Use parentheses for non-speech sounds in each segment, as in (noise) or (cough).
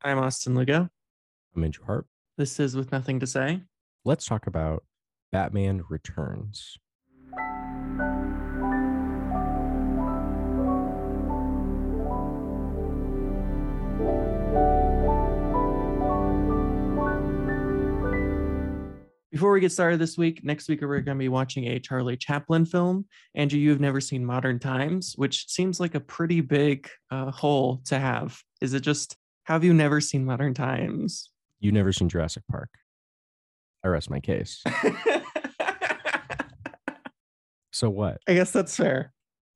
I'm Austin Lugo. I'm Andrew Harp. This is With Nothing to Say. Let's talk about Batman Returns. Before we get started this week, next week we're going to be watching a Charlie Chaplin film. Andrew, you've never seen Modern Times, which seems like a pretty big uh, hole to have. Is it just, have you never seen Modern Times? You never seen Jurassic Park. I rest my case. (laughs) so what? I guess that's fair.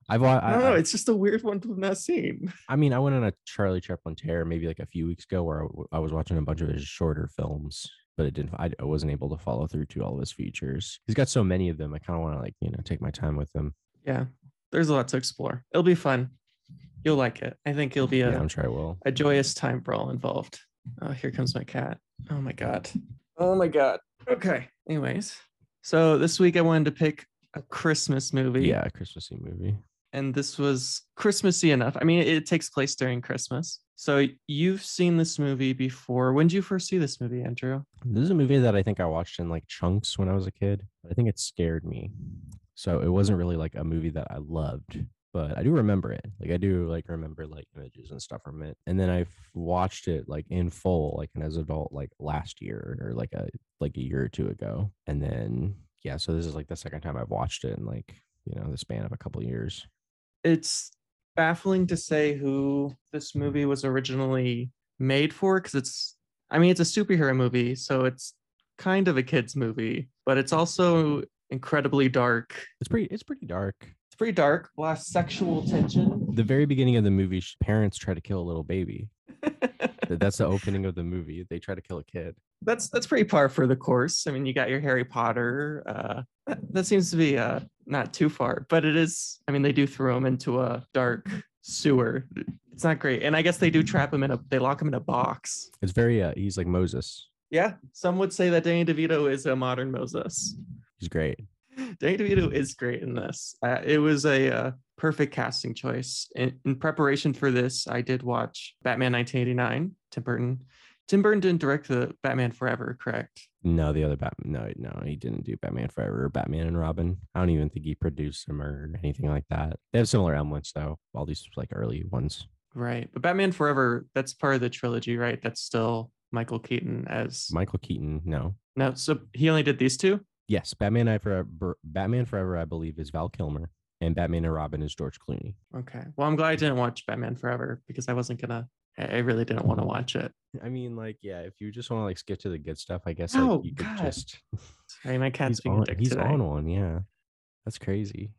I've I I, don't know. I, It's just a weird one to have not seen. I mean, I went on a Charlie Chaplin tear maybe like a few weeks ago where I was watching a bunch of his shorter films, but it didn't. I, I wasn't able to follow through to all of his features. He's got so many of them. I kind of want to like you know take my time with them. Yeah, there's a lot to explore. It'll be fun. You'll like it. I think it'll be a, yeah, I'm sure I will. a joyous time for all involved. Oh, here comes my cat. Oh my god. Oh my god. Okay. Anyways, so this week I wanted to pick a Christmas movie. Yeah, a Christmassy movie. And this was Christmassy enough. I mean, it, it takes place during Christmas. So you've seen this movie before. When did you first see this movie, Andrew? This is a movie that I think I watched in like chunks when I was a kid. I think it scared me. So it wasn't really like a movie that I loved, but I do remember it. Like I do like remember like images and stuff from it. And then I've watched it like in full, like as adult, like last year or like a like a year or two ago. And then yeah, so this is like the second time I've watched it in like, you know, the span of a couple of years. It's baffling to say who this movie was originally made for because it's, I mean, it's a superhero movie. So it's kind of a kid's movie, but it's also incredibly dark. It's pretty it's pretty dark. Pretty dark, a lot of sexual tension. The very beginning of the movie, parents try to kill a little baby. (laughs) That's the opening of the movie. They try to kill a kid. that's that's pretty par for the course. I mean, you got your Harry Potter. Uh, that, that seems to be uh, not too far, but it is. I mean, they do throw him into a dark sewer. It's not great, and I guess they do trap him in a. They lock him in a box. It's very uh he's like Moses. Yeah, some would say that Danny DeVito is a modern Moses. He's great. Danny DeVito is great in this. Uh, it was a uh, perfect casting choice. In, in preparation for this, I did watch Batman 1989, Tim Burton. Tim Burton didn't direct the Batman Forever, correct? No, the other Batman. No, no, he didn't do Batman Forever or Batman and Robin. I don't even think he produced them or anything like that. They have similar elements though. All these like early ones. Right. But Batman Forever, that's part of the trilogy, right? That's still Michael Keaton as Michael Keaton. No. no. So he only did these two. Yes, Batman I Forever. Batman Forever, I believe, is Val Kilmer, and Batman and Robin is George Clooney. Okay. Well, I'm glad I didn't watch Batman Forever because I wasn't gonna. I really didn't want to watch it. I mean, like, yeah, if you just want to like skip to the good stuff, I guess Oh, like, you could God. just. (laughs) Sorry, my (laughs) cat's he's being on, he's on one, yeah. That's crazy.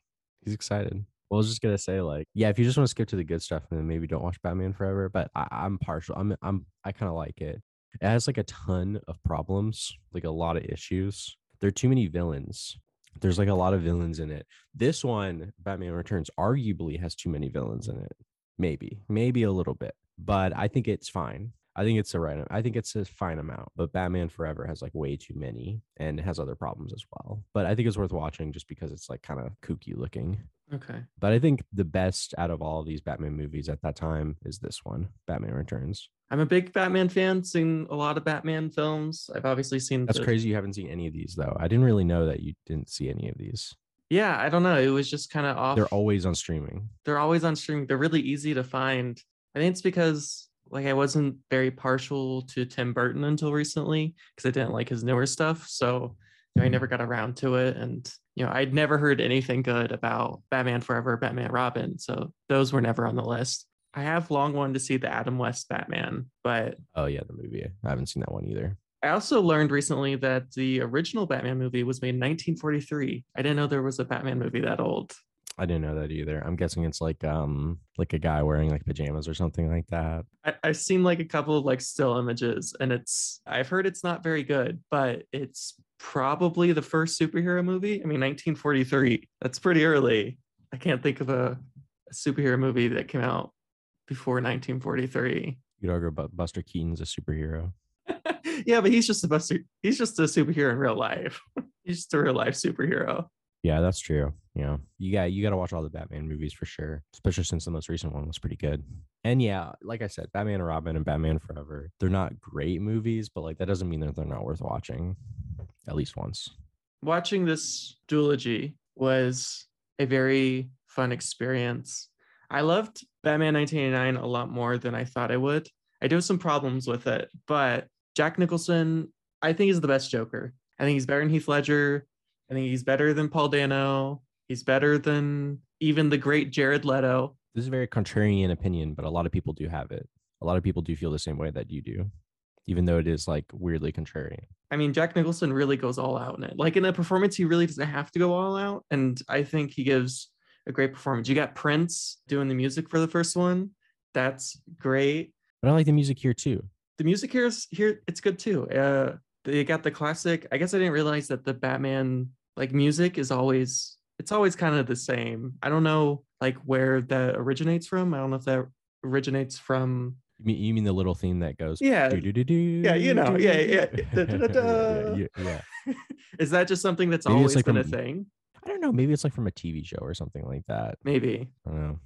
He's excited. Well, I was just gonna say, like, yeah, if you just want to skip to the good stuff, and then maybe don't watch Batman Forever. But I, I'm partial. I'm I'm I kind of like it. It has like a ton of problems, like a lot of issues. There are too many villains. There's like a lot of villains in it. This one, Batman Returns, arguably has too many villains in it. Maybe, maybe a little bit, but I think it's fine. I think it's the right. I think it's a fine amount. But Batman Forever has like way too many, and has other problems as well. But I think it's worth watching just because it's like kind of kooky looking. Okay. But I think the best out of all of these Batman movies at that time is this one, Batman Returns. I'm a big Batman fan. Seen a lot of Batman films. I've obviously seen. That's the- crazy you haven't seen any of these though. I didn't really know that you didn't see any of these. Yeah, I don't know. It was just kind of off. They're always on streaming. they're always on streaming. They're really easy to find. I think it's because like I wasn't very partial to Tim Burton until recently because I didn't like his newer stuff. So you know, I never mm-hmm. got around to it. And you know, I'd never heard anything good about Batman Forever, Batman Robin. So those were never on the list. I have long wanted to see the Adam West Batman, but Oh yeah, the movie. I haven't seen that one either. I also learned recently that the original Batman movie was made in 1943. I didn't know there was a Batman movie that old. I didn't know that either. I'm guessing it's like um like a guy wearing like pajamas or something like that. I, I've seen like a couple of like still images, and it's I've heard it's not very good, but it's probably the first superhero movie. I mean, 1943. That's pretty early. I can't think of a, a superhero movie that came out before 1943. You could argue about Buster Keaton's a superhero. (laughs) yeah, but he's just a buster. He's just a superhero in real life. (laughs) he's just a real life superhero. Yeah, that's true. Yeah, you got you got to watch all the Batman movies for sure, especially since the most recent one was pretty good. And yeah, like I said, Batman and Robin and Batman Forever, they're not great movies, but like that doesn't mean that they're not worth watching at least once. Watching this duology was a very fun experience. I loved Batman 1989 a lot more than I thought I would. I do have some problems with it, but Jack Nicholson, I think, is the best Joker. I think he's better than Heath Ledger. I think he's better than Paul Dano. He's better than even the great Jared Leto. This is a very contrarian opinion, but a lot of people do have it. A lot of people do feel the same way that you do, even though it is like weirdly contrarian. I mean, Jack Nicholson really goes all out in it. Like in a performance, he really doesn't have to go all out. And I think he gives a great performance. You got Prince doing the music for the first one. That's great. But I like the music here too. The music here is here, it's good too. Uh they got the classic. I guess I didn't realize that the Batman like music is always it's always kind of the same. I don't know like where that originates from. I don't know if that originates from You mean, you mean the little theme that goes? yeah yeah you know yeah yeah yeah, yeah, yeah. is that just something that's Maybe always like been a from- thing I don't know. Maybe it's like from a TV show or something like that. maybe I don't know.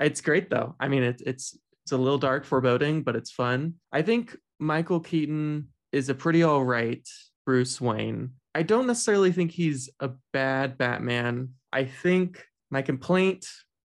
it's great though i mean it's it's it's a little dark foreboding but it's fun i think michael keaton is a pretty all right bruce wayne i don't necessarily think he's a bad batman i think my complaint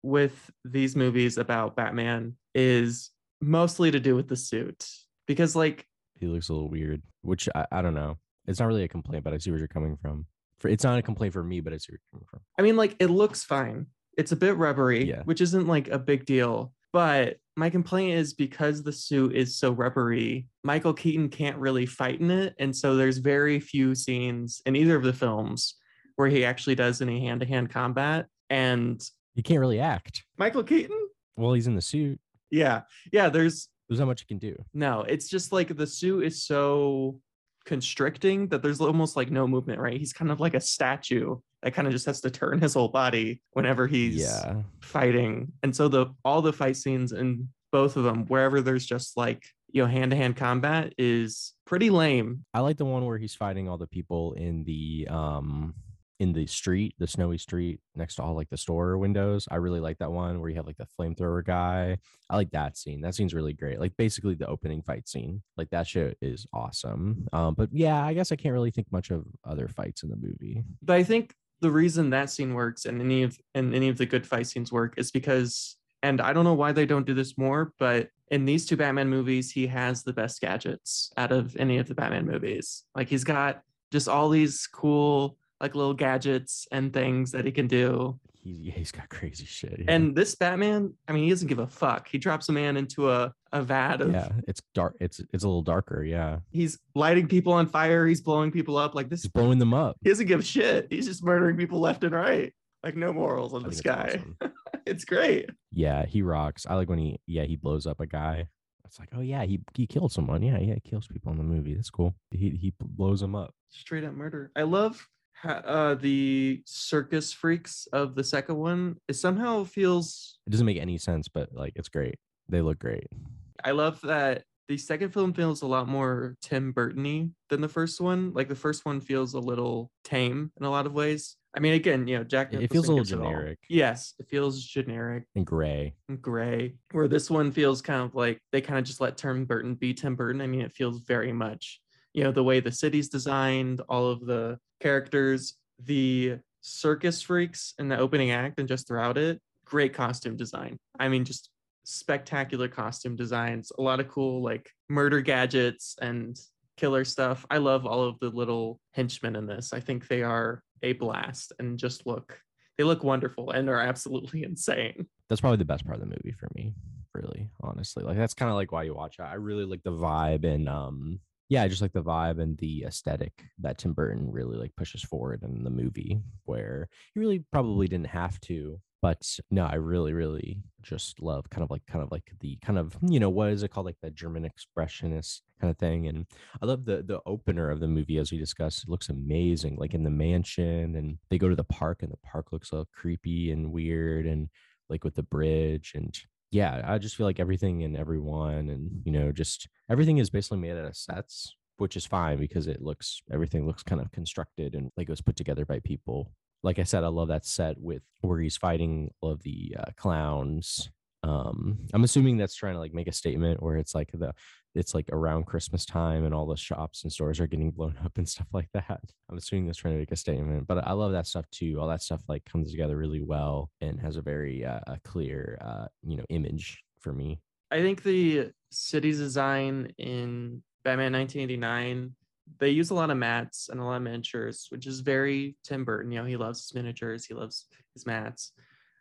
with these movies about batman is mostly to do with the suit because like He looks a little weird, which I, I don't know. It's not really a complaint, but I see where you're coming from. For it's not a complaint for me, but it's coming from. I mean, like it looks fine. It's a bit rubbery, Yeah. which isn't like a big deal. But my complaint is because the suit is so rubbery, Michael Keaton can't really fight in it. And so there's very few scenes in either of the films where he actually does any hand to hand combat. And He can't really act. Michael Keaton, Well, he's in the suit. yeah, yeah, there's There's not much he can do. no, it's just like the suit is so constricting that there's almost like no movement, right? He's kind of like a statue that kind of just has to turn (laughs) his whole body whenever he's Yeah. fighting. And so the all the fight scenes in both of them, wherever there's just like you know hand-to-hand combat is pretty lame. I like the one where he's fighting all the people in the um in the street, the snowy street next to all like the store windows. I really like that one where you have like the flamethrower guy. I like that scene. That scene's really great. Like basically the opening fight scene. Like that shit is awesome. Um, but yeah, I guess I can't really think much of other fights in the movie. But I think the reason that scene works and any of and any of the good fight scenes work is because and I don't know why they don't do this more, but in these two Batman movies, he has the best gadgets out of any of the Batman movies. Like he's got just all these cool like little gadgets and things that he can do. He's yeah, he's got crazy shit. yeah. And this Batman, I mean, he doesn't give a fuck. He drops a man into a, a vat of yeah, it's dark. It's it's a little darker. Yeah, he's lighting people on fire, he's blowing people up. Like this just blowing them up. he doesn't give a shit. He's just murdering people left and right. Like no morals on I this think it's guy. awesome. (laughs) it's great. Yeah, he rocks. I like when he yeah he blows up a guy. It's like oh yeah he he killed someone. Yeah yeah he kills people in the movie. That's cool. He he blows them up. Straight up murder. I love uh, the circus freaks of the second one. It somehow feels. It doesn't make any sense, but like it's great. They look great. I love that the second film feels a lot more Tim Burton-y than the first one. Like the first one feels a little tame in a lot of ways. I mean, again, you know, Jack. It- it feels a little generic. Yes, it feels generic. And gray. and gray where this one feels kind of like they kind of just let tim burton be tim burton i mean it feels very much you know the way the city's designed all of the characters the circus freaks in the opening act and just throughout it great costume design i mean just spectacular costume designs a lot of cool like murder gadgets and killer stuff i love all of the little henchmen in this i think they are a blast and just look they look wonderful and are absolutely (laughs) insane That's probably the best part of the movie for me. Really, honestly, like that's kind of like why you watch it. I really like the vibe and um yeah, I just like the vibe and the aesthetic that Tim Burton really like pushes forward in the movie, where he really probably didn't have to. But no, I really, really just love kind of like kind of like the kind of you know what is it called like the German expressionist kind of thing, and I love the the opener of the movie as we discussed. It looks amazing, like in the mansion, and they go to the park, and the park looks all creepy and weird, and like with the bridge and yeah i just feel like everything and everyone and you know just everything is basically made out of sets which is fine because it looks everything looks kind of constructed and like it was put together by people like I said, I love that set with where he's fighting all of the uh, clowns. Um, I'm assuming that's trying to like make a statement where it's like the it's like around Christmas time and all the shops and stores are getting blown up and stuff like that. I'm assuming that's trying to make a statement, but I love that stuff too. All that stuff like comes together really well and has a very uh, a clear uh, you know image for me. I think the city's design in Batman 1989 they use a lot of mattes and a lot of miniatures, which is very Tim Burton. You know, he loves his miniatures, he loves his mattes.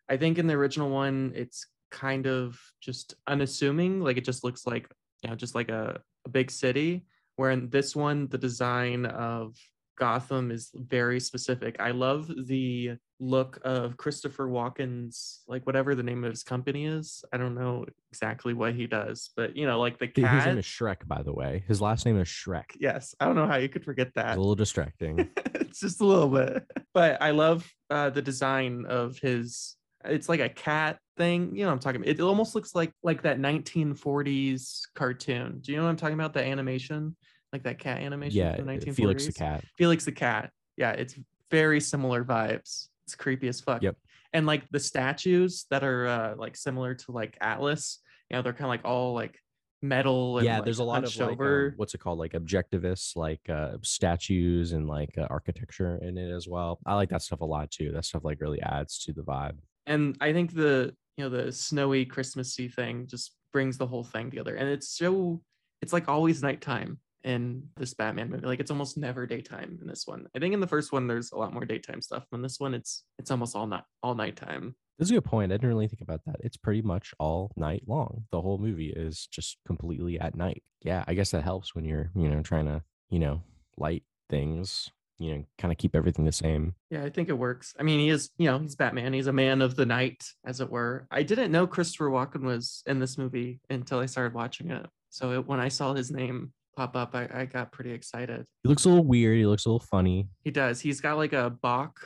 I think in the original one, it's kind of just unassuming. Like it just looks like, you know, just like a, a big city. Where in this one, the design of Gotham is very specific. I love the look of Christopher Walken's like whatever the name of his company is. I don't know exactly what he does, but you know, like the cat. His name is Shreck, by the way. His last name is Shreck. Yes, I don't know how you could forget that. It's a little distracting. (laughs) it's just a little bit, but I love uh, the design of his. It's like a cat thing. You know what I'm talking about? It almost looks like like that 1940s cartoon. Do you know what I'm talking about? The animation like that cat animation yeah, from the 1940s. Felix the cat. Felix the cat. Yeah, it's very similar vibes. It's creepy as fuck. Yep. And like the statues that are uh, like similar to like Atlas, you know, they're kind of like all like metal. And, yeah, like, there's a lot of like, um, what's it called, like objectivists, like uh, statues and like uh, architecture in it as well. I like that stuff a lot too. That stuff like really adds to the vibe. And I think the you know the snowy Christmassy thing just brings the whole thing together, and it's so it's like always nighttime in this Batman movie. Like it's almost never daytime in this one. I think in the first one there's a lot more daytime stuff. In this one, it's it's almost all night all nighttime. That's a good point. I didn't really think about that. It's pretty much all night long. The whole movie is just completely at night. Yeah, I guess that helps when you're, you know, trying to, you know, light things, you know, kind of keep everything the same. Yeah, I think it works. I mean, he is, you know, he's Batman. He's a man of the night, as it were. I didn't know Christopher Walken was in this movie until I started watching it. So it, when I saw his name pop up, I, I got pretty excited. He looks a little weird. He looks a little funny. He does. He's got like a Bach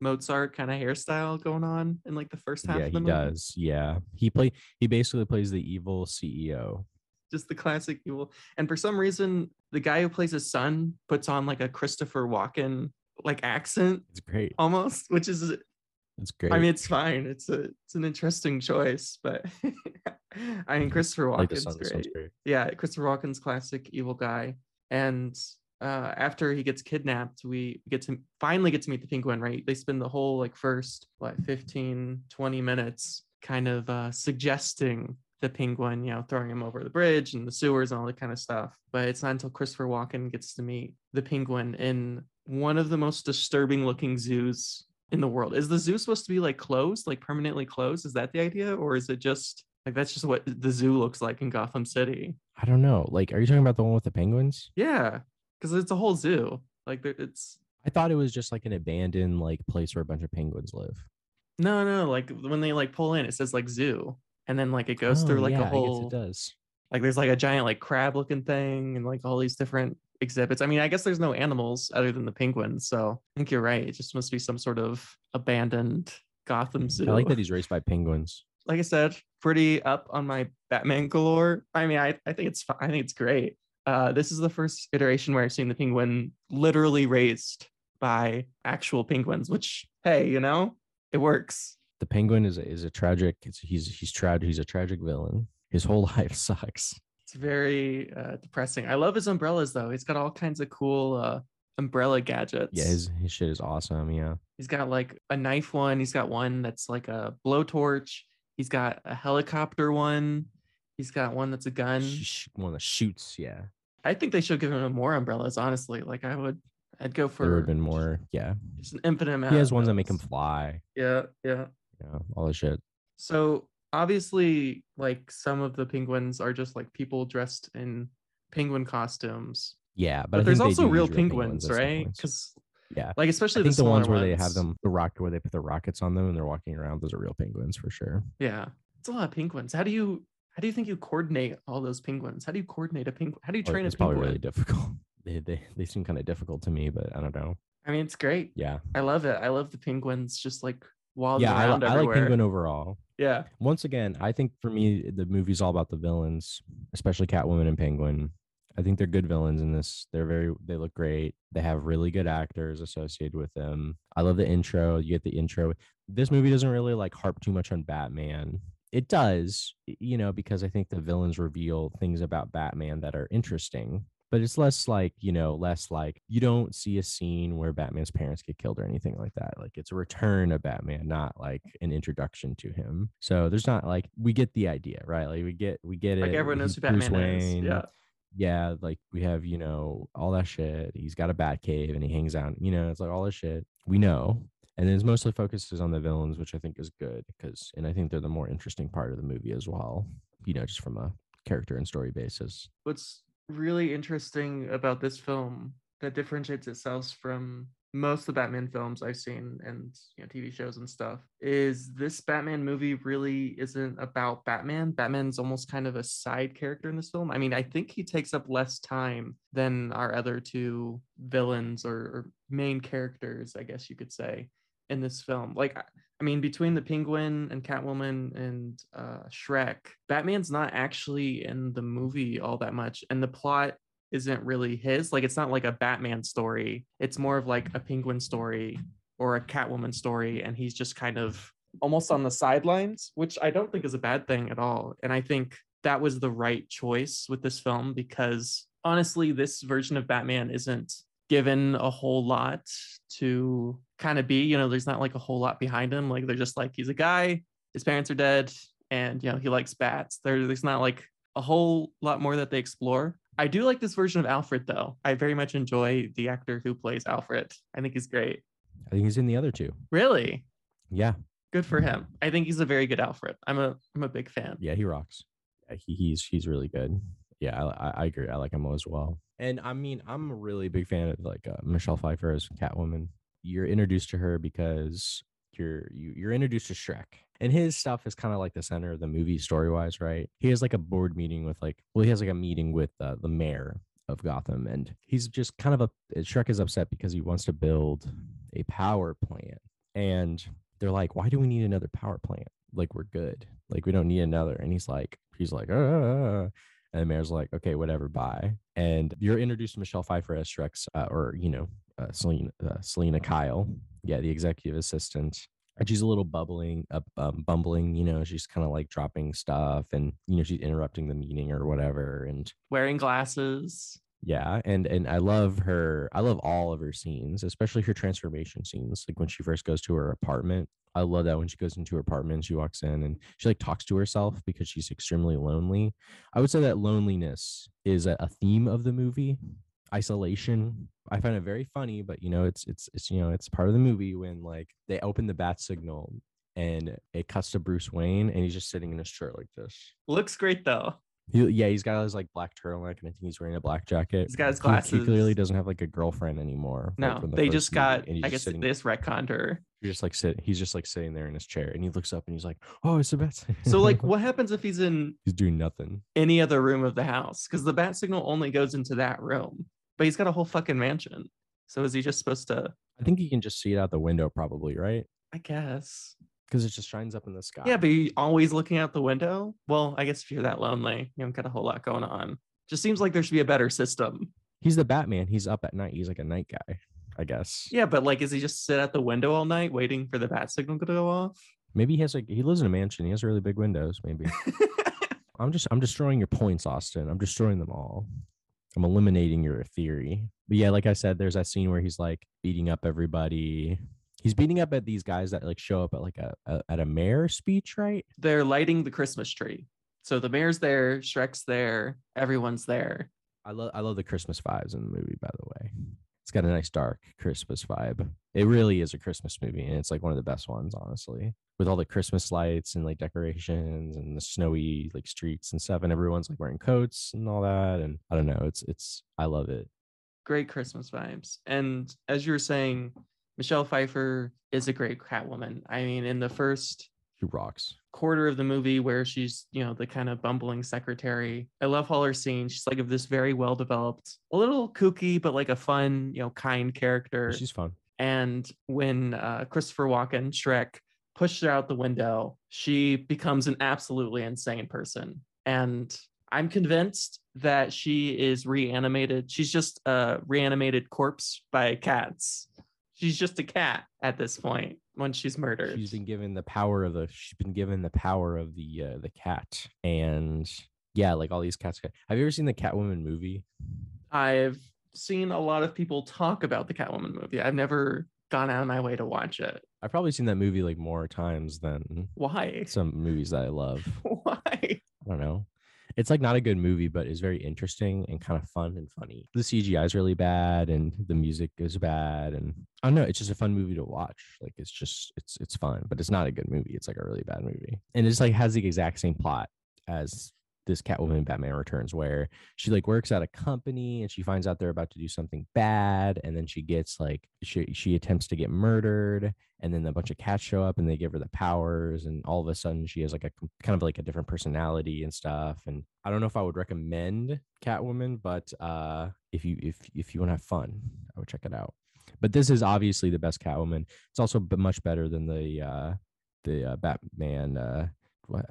Mozart kind of hairstyle going on in like the first half yeah, of the he movie. does. Yeah. He play he basically plays the evil CEO. Just the classic evil. And for some reason, the guy who plays his son puts on like a Christopher Walken like accent It's great. almost, which is It's great. I mean, it's fine. It's a it's an interesting choice, but (laughs) I mean, (laughs) Christopher like Walken's son's great. great. Yeah, Christopher Walken's classic evil guy, and uh, after he gets kidnapped, we get to finally get to meet the penguin. Right? They spend the whole like first what 15, 20 minutes kind of uh, suggesting the penguin, you know, throwing him over the bridge and the sewers and all that kind of stuff. But it's not until Christopher Walken gets to meet the penguin in one of the most disturbing looking zoos in the world. Is the zoo supposed to be like closed, like permanently closed? Is that the idea? Or is it just like that's just what the zoo looks like in Gotham City? I don't know. Like, are you talking about the one with the penguins? Yeah, because it's a whole zoo. Like it's I thought it was just like an abandoned like place where a bunch of penguins live. no, no, like when they like pull in, it says like zoo. And then like it goes Oh, through like yeah, a whole it does. like there's like a giant like crab looking thing and like all these different exhibits. I mean, I guess there's no animals other than the penguins. So I think you're right. It just must be some sort of abandoned Gotham zoo. I like that (laughs) he's raised by penguins. like I said, pretty up on my Batman galore. I mean, I, I think it's I think it's great. Uh, this is the first iteration where I've seen the penguin literally raised by actual penguins, which hey, you know, it works. The penguin is a, is a tragic. He's he's tragic. He's a tragic villain. His whole (laughs) life sucks. It's very uh, depressing. I love his umbrellas though. He's got all kinds of cool uh, umbrella gadgets. Yeah, his his shit is awesome. Yeah, He's got like a knife one. He's got one that's like a blowtorch. He's got a helicopter one. He's got one that's a gun. One that shoots. Yeah, I think they should give him more umbrellas. Honestly, like I would, I'd go for there would have been more. Yeah, just an infinite amount. he has ones that make him fly. Yeah, yeah. Yeah, all the shit. So obviously, like some of the penguins are just like people dressed in penguin costumes, Yeah, but, but, there's also real use penguins, right? Because yeah, like especially the, the ones where they have them the rocket where they put the rockets on them and they're walking around. Those are real penguins for sure. Yeah, it's a lot of penguins. How do you how do you think you coordinate all those penguins? How do you coordinate a penguin? How do you train a it's probably penguin? really difficult. (laughs) They, they they seem kind of difficult to me, but I don't know. I mean, it's great. Yeah, I love it. I love the penguins just like wilding yeah, I, I like penguin overall. Yeah, once again, I think for me, the movie's all about the villains, especially Catwoman and Penguin. I think they're good villains in this. They're very they look great. They have really good actors associated with them. I love the intro. You get the intro. This movie doesn't really like harp too much on Batman. It does, you know, because I think the villains reveal things about Batman that are interesting but it's less like you know less like you don't see a scene where batman's parents get killed or anything like that. Like it's a return of batman not like an introduction to him. So there's not like we get the idea right? Like we get we get it Like it. everyone knows who Batman is. Wayne. Yeah. yeah like we have you know all that shit. He's got a bat cave and he hangs out you know it's like all this shit. We know. And then it's mostly focuses on the villains which i think is good because and i think they're the more interesting part of the movie as well you know just from a character and story basis. What's really interesting about this film that differentiates itself from most of the Batman films I've seen and you know TV shows and stuff is this Batman movie really isn't about Batman. Batman's almost kind of a side character in this film. I mean, I think he takes up less time than our other two villains or, or main characters, I guess you could say, in this film. Like, I- mean, between the Penguin and Catwoman and uh, Shreck, Batman's not actually in the movie all that much, and the plot isn't really his. Like, it's not like a Batman story. It's more of like a Penguin story or a Catwoman story, and he's just kind of almost on the sidelines, which I don't think is a bad thing at all. And I think that was the right choice with this film because honestly, this version of Batman isn't given a whole lot to kind of be. You know, there's not like a whole lot behind him. Like they're just like he's a guy, his parents are dead, and you know he likes bats. There, there's not like a whole lot more that they explore. I do like this version of Alfred though. I very much enjoy the actor who plays Alfred. I think he's great. i think he's in the other two Really yeah good for him. I think he's a very good Alfred. I'm a I'm a big fan. Yeah, he rocks. Yeah, he, he's he's really good. Yeah, I, I, I agree. I like him as well. And I mean, I'm a really big fan of like uh, Michelle Pfeiffer as Catwoman. You're introduced to her because you're you, you're introduced to Shreck, and his stuff is kind of like the center of the movie story wise, right? He has like a board meeting with like well, he has like a meeting with uh, the mayor of Gotham, and he's just kind of a Shreck is upset because he wants to build a power plant, and they're like, why do we need another power plant? Like we're good. Like we don't need another. And he's like, he's like, "Ah." and the mayor's like, okay, whatever, bye. And you're introduced to Michelle Pfeiffer as Shreck's, uh, or you know, uh, Selina, uh, Selina Kyle, yeah, the executive assistant. And she's a little bubbling, up, um, bumbling. You know, she's kind of like dropping stuff, and you know, she's interrupting the meeting or whatever. And Wearing glasses. yeah, and and I love her. I love all of her scenes, especially her transformation scenes. Like when she first goes to her apartment. I love that when she goes into her apartment, she walks in and she like talks to herself because she's extremely lonely. I would say that loneliness is a, a theme of the movie. Isolation. I find it very funny, but you know, it's it's it's you know, it's part of the movie when like they open the bat signal and it cuts to Bruce Wayne and he's just sitting in his chair like this. Looks great though. He, yeah, he's got his like black turtleneck and I think he's wearing a black jacket. He's got his He- He, clearly doesn't have like a girlfriend anymore. No, from the they just got. I guess sitting- this retconned her. You're just like sit. He's just like sitting there in his chair, and he looks up and he's like, "Oh, it's a bat." So like, (laughs) what happens if he's in he's doing nothing. any other room of the house? Because the bat signal only goes into that room, but he's got a whole fucking mansion. So is he just supposed to? I think you can just see it out the window, probably, right? I guess. Because it just shines up in the sky. Yeah, but you always looking out the window. Well, I guess if you're that lonely, you don't got a whole lot going on. Just seems like there should be a better system. he's the Batman. He's up at night. He's like a night guy, I guess. Yeah, but like, is he just sit at the window all night waiting for the bat signal to go off? Maybe he has like he lives in a mansion. He has really big windows. Maybe. (laughs) I'm just I'm destroying your points, Austin. I'm destroying them all. I'm eliminating your theory. But yeah, like I said, there's that scene where he's like beating up everybody. He's beating up at these guys that like show up at like a, a at a mayor speech, right? They're lighting the Christmas tree. So the mayor's there, Shreck's there, everyone's there. I love I love the Christmas vibes in the movie, by the way. It's got a nice dark Christmas vibe. It really is a Christmas movie, and it's like one of the best ones, honestly. With all the Christmas lights and like decorations and the snowy like streets and stuff, and everyone's like wearing coats and all that. And I don't know, it's it's I love it. Great Christmas vibes. And as you were saying, Michelle Pfeiffer is a great Catwoman. I mean, in the first She rocks. quarter of the movie where she's, you know, the kind of bumbling secretary. I love all her scenes. She's like of this very well developed, a little kooky, but like a fun, you know, kind character. She's fun. And when uh, Christopher Walken, Shreck, pushed her out the window, she becomes an absolutely insane person. And I'm convinced that she is reanimated. She's just a reanimated corpse by cats. She's just a cat at this point when she's murdered. She's been given the power of the. She's been given the power of the uh, the cat, and yeah, like all these cats. Have you ever seen the Catwoman movie? I've seen a lot of people talk about the Catwoman movie. I've never gone out of my way to watch it. I've probably seen that movie like more times than Why? some movies that I love. (laughs) Why? I don't know. It's like not a good movie, but it's very interesting and kind of fun and funny. The CGI is really bad and the music is bad. And I don't know. It's just a fun movie to watch. Like it's just, it's, it's fun, but it's not a good movie. It's like a really bad movie. And it's like has the exact same plot as this Catwoman Batman Returns, where she like works at a company and she finds out they're about to do something bad, and then she gets like she she attempts to get murdered, and then a bunch of cats show up and they give her the powers, and all of a sudden she has like a kind of like a different personality and stuff. And I don't know if I would recommend Catwoman, but uh, if you if if you want to have fun, I would check it out. But this is obviously the best Catwoman. It's also much better than the uh, the uh, Batman. Uh,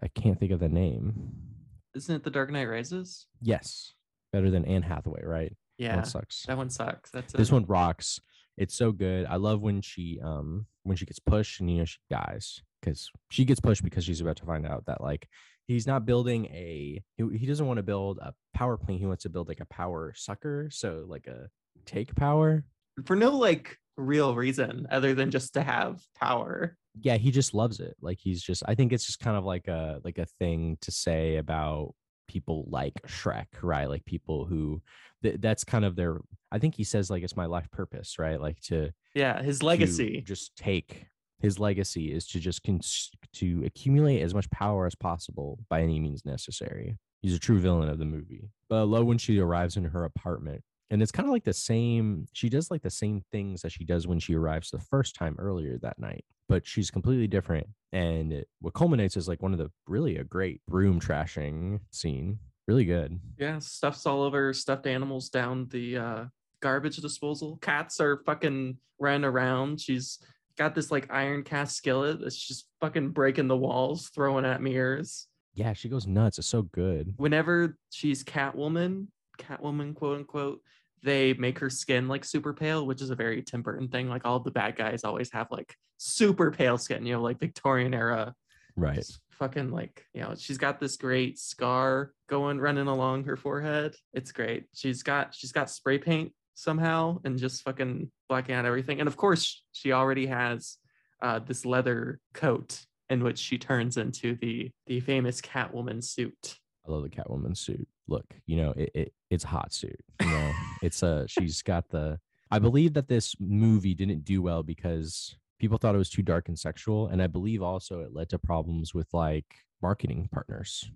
I can't think of the name. Isn't it The Dark Knight Rises? Yes, better than Anne Hathaway, right? That Yeah, one sucks. that one sucks. That's This it. one rocks. It's so good. I love when she um when she gets pushed and you know she dies because she gets pushed because she's about to find out that like he's not building a he, he doesn't want to build a power plant He wants to build like a power sucker, so like a take power. for no like real reason other than just to have power. Yeah he just loves it like he's just i think it's just kind of like a like a thing to say about people like shreck right? Like people who th- that's kind of their i think he says like it's my life purpose right? Like to Yeah, his legacy. just take his legacy is to just cons- to accumulate as much power as possible by any means necessary. He's a true villain of the movie but love when she arrives in her apartment and it's kind of like the same she does like the same things that she does when she arrives the first time earlier that night but she's completely different and it, what culminates is like one of the really a great room trashing scene really good Yeah, stuff's all over, stuffed animals down the uh, garbage disposal. Cats are fucking running around. She's got this like iron cast skillet that's just fucking breaking the walls, throwing at mirrors. yeah she goes nuts it's so good Whenever she's Catwoman, Catwoman, quote unquote, they make her skin like super pale, which is a very Tim Burton thing. Like all the bad guys always have like super pale skin, you know, like Victorian era right just fucking like you know she's got this great scar going running along her forehead it's great she's got she's got spray paint somehow and just fucking blacking out everything and of course she already has uh, this leather coat in which she turns into the the famous catwoman suit I love the Catwoman suit. Look, you know, it, it it's a hot suit. You know, (laughs) it's a she's got the. I believe that this movie didn't do well because people thought it was too dark and sexual, and I believe also it led to problems with like marketing partners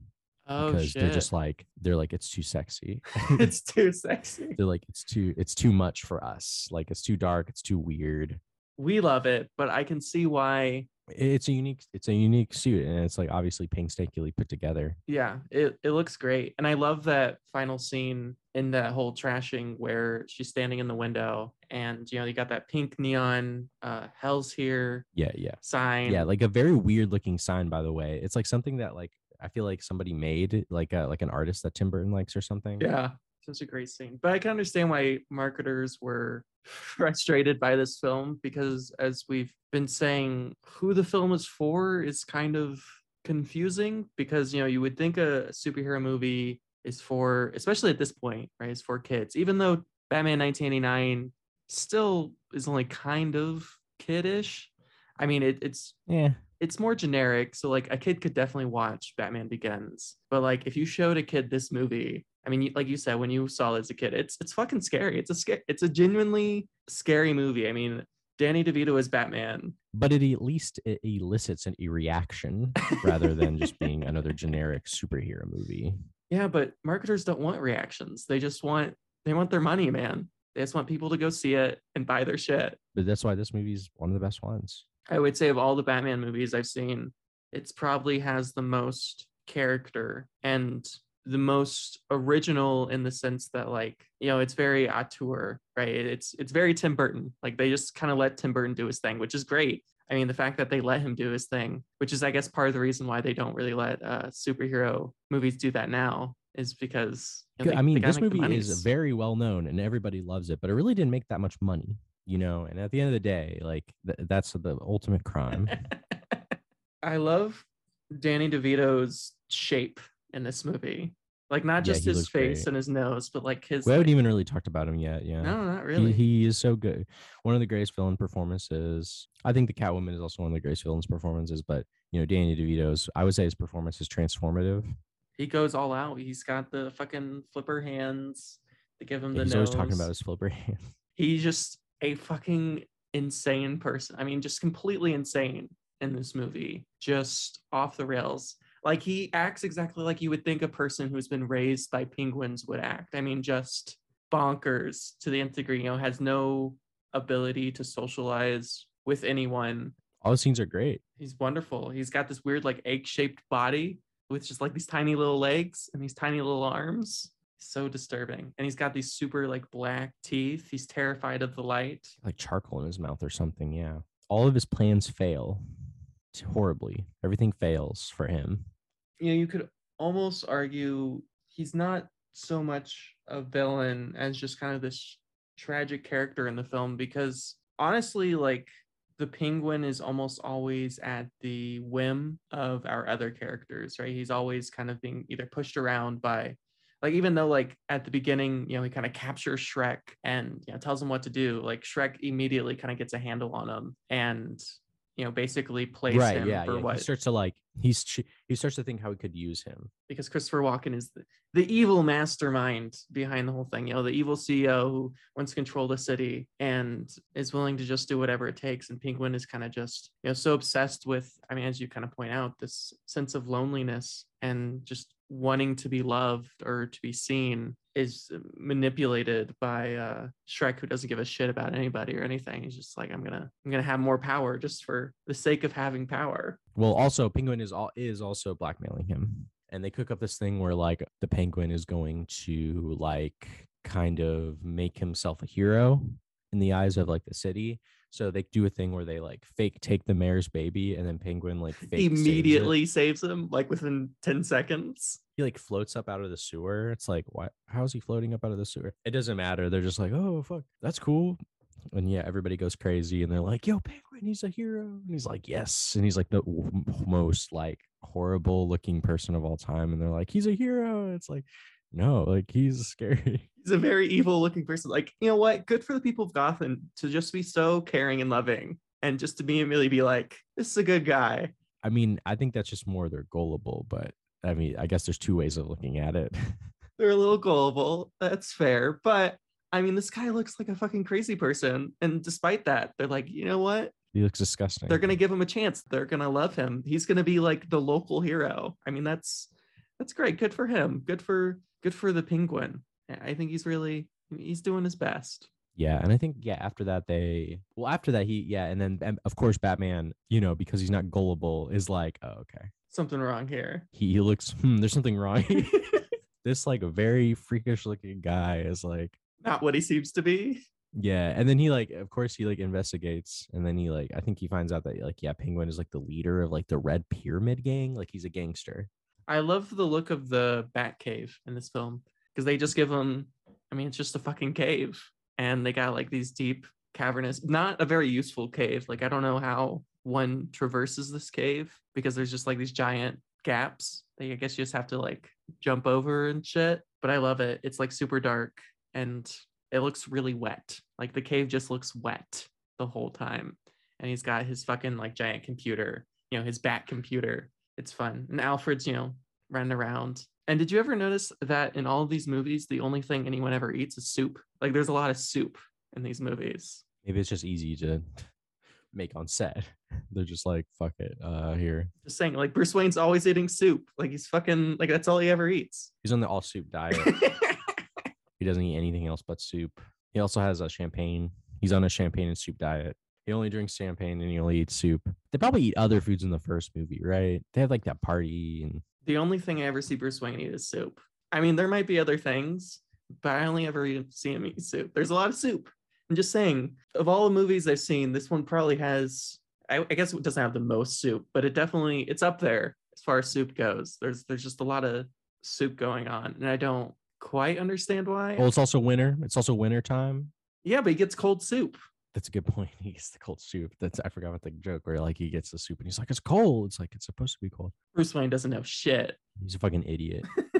oh because shit they're just like they're like it's too sexy. (laughs) it's (laughs) too sexy they're like it's too it's too much for us. Like it's too dark. It's too weird. we love it but i can see why It's a unique it's a unique suit, and it's like obviously painstakingly put together. Yeah, it, it looks great. And I love that final scene in that whole trashing where she's standing in the window and you know, you got that pink neon uh hell's here Yeah, yeah. sign. Yeah, like a very weird looking sign, by the way. It's like something that like I feel like somebody made, like a, like an artist that Tim Burton likes or something. yeah. Such a great scene. But I can understand why marketers were (laughs) frustrated by this film because as we've been saying, who the film is for is kind of confusing because you know, you would think a superhero movie is for especially at this point, right? Is for kids. Even though Batman 1989 still is only kind of kiddish. I mean, it, it's Yeah. it's more generic. So like a kid could definitely watch Batman Begins. But like if you showed a kid this movie, I mean, like you said, when you saw it as a kid, it's it's fucking scary. It's a. It's a genuinely scary movie. I mean, Danny DeVito is Batman. But it at least it elicits an, a reaction rather than just being another generic superhero movie. Yeah, but marketers don't want reactions. They just want they want their money, man. They just want people to go see it and buy their shit. But that's why this movie is one of the best ones. I would say of all the Batman movies I've seen, it's probably has the most character and the most original in the sense that like you know it's very auteur right? It's it's very tim burton. Like they just kind of let tim burton do his thing which is great. I mean the fact that they let him do his thing which is i guess part of the reason why they don't really let uh, superhero movies do that now is because you know, they- I mean, this movie is very well known and everybody loves it, but it really didn't make that much money, you know. And at the end of the day, like th- that's the ultimate crime. (laughs) I love Danny DeVito's shape in this movie. Like not Yeah, just he his face great. and his nose, but like his we haven't like- even really talked about him yet. Yeah, No, not He- really. He, is so good. One of the greatest villain performances. I think the Catwoman is also one of the greatest villains performances, but you know, Danny DeVito's. I would say his performance is transformative. he goes all out. He's got the fucking flipper hands to give him Yeah, the he's nose. always talking about his flipper (laughs) hand. He's just a fucking insane person. I mean, just completely insane in this movie. Just off the rails. Like he acts exactly like you would think a person who's been raised by penguins would act. I mean, just bonkers to the nth degree. You know, has no ability to socialize with anyone. All the scenes are great. He's wonderful. He's got this weird, like egg-shaped body with just like these tiny little legs and these tiny little arms. So disturbing. And he's got these super like black teeth. He's terrified of the light. Like charcoal in his mouth or something. Yeah. All of his plans fail horribly. Everything fails for him. You know, you could almost argue he's not so much a villain as just kind of this tragic character in the film because honestly, like the penguin is almost always at the whim of our other characters, right? He's always kind of being either pushed around by like even though like at the beginning, you know, he kind of captures Shreck and you know tells him what to do, like Shreck immediately kind of gets a handle on him and you know basically plays right. him Yeah. for yeah. what He starts to like, he's, he starts to think how he could use him. because Christopher Walken is the, the evil mastermind behind the whole thing. You know, the evil CEO who wants to control the city and is willing to just do whatever it takes. And Penguin is kind of just, you know, so obsessed with, I mean, as you kind of point out, this sense of loneliness and just wanting to be loved or to be seen is manipulated by uh Shreck who doesn't give a shit about anybody or anything. He's just like, I'm gonna I'm gonna have more power just for the sake of having power. Well, also Penguin is all is also blackmailing him. And they cook up this thing where like the penguin is going to like kind of make himself a hero in the eyes of like the city. So they do a thing where they like fake take the mayor's baby and then penguin like (laughs) fake saves. Immediately saves him like within 10 seconds. he like floats up out of the sewer. It's like, why? How is he floating up out of the sewer? It doesn't matter. They're just like, oh fuck, that's cool. And yeah, everybody goes crazy, and they're like, "Yo, Penguin, he's a hero." And he's like, "Yes," and he's like the most like horrible looking person of all time. And they're like, "He's a hero." It's like, no, like he's scary. He's a very evil looking person. Like, you know what? Good for the people of Gotham to just be so caring and loving and just to be immediately be like, this is a good guy. I mean, I think that's just more they're gullible, but I mean, I guess there's two ways of looking at it. (laughs) They're a little gullible. That's fair. But I mean, this guy looks like a fucking crazy person. And despite that, they're like, you know what? he looks disgusting. They're gonna give him a chance. They're gonna love him. He's gonna be like the local hero. I mean, that's that's great. Good for him. Good for good for the penguin. I think he's really he's doing his best. Yeah, and I think yeah, after that they well after that he yeah, and then and of course Batman, you know, because he's not gullible, is like, oh okay, Something wrong here. he, he looks hmm, there's something wrong. (laughs) this like very freakish looking guy is like Not what he seems to be. yeah, and then he like of course he like investigates, and then he like I think he finds out that like yeah, Penguin is like the leader of like the Red Pyramid gang, like he's a gangster. I love the look of the Bat Cave in this film because they just give him. I mean, it's just a fucking cave, and they got like these deep, cavernous, not a very useful cave. Like I don't know how one traverses this cave because there's just like these giant gaps. That I guess you just have to like jump over and shit. But I love it. It's like super dark and it looks really wet. Like the cave just looks wet the whole time. And he's got his fucking like giant computer, you know, his bat computer. It's fun. And Alfred's, you know, running around. And did you ever notice that in all of these movies, the only thing anyone ever eats is soup? Like there's a lot of soup in these movies. Maybe it's just easy to make on set. (laughs) They're just like fuck it, uh here. Just saying, like Bruce Wayne's always eating soup. Like he's fucking like that's all he ever eats. He's on the all soup diet. (laughs) He doesn't eat anything else but soup. He also has a champagne. He's on a champagne and soup diet. He only drinks champagne and he only eats soup. They probably eat other foods in the first movie, right? They have like that party and the only thing I ever see Bruce Wayne eat is soup. I mean, there might be other things, but I only ever see him eat soup. There's a lot of soup. I'm just saying, of all the movies I've seen, this one probably has. I, I guess it doesn't have the most soup, but it definitely it's up there as far as soup goes. There's there's just a lot of soup going on, and I don't quite understand why. Well, it's also winter. It's also winter time. yeah, but he gets cold soup. That's a good point. (laughs) He gets the cold soup. That's I forgot about the joke where like he gets the soup and he's like, it's cold. It's like it's supposed to be cold. Bruce Wayne doesn't know shit. He's a fucking idiot. (laughs)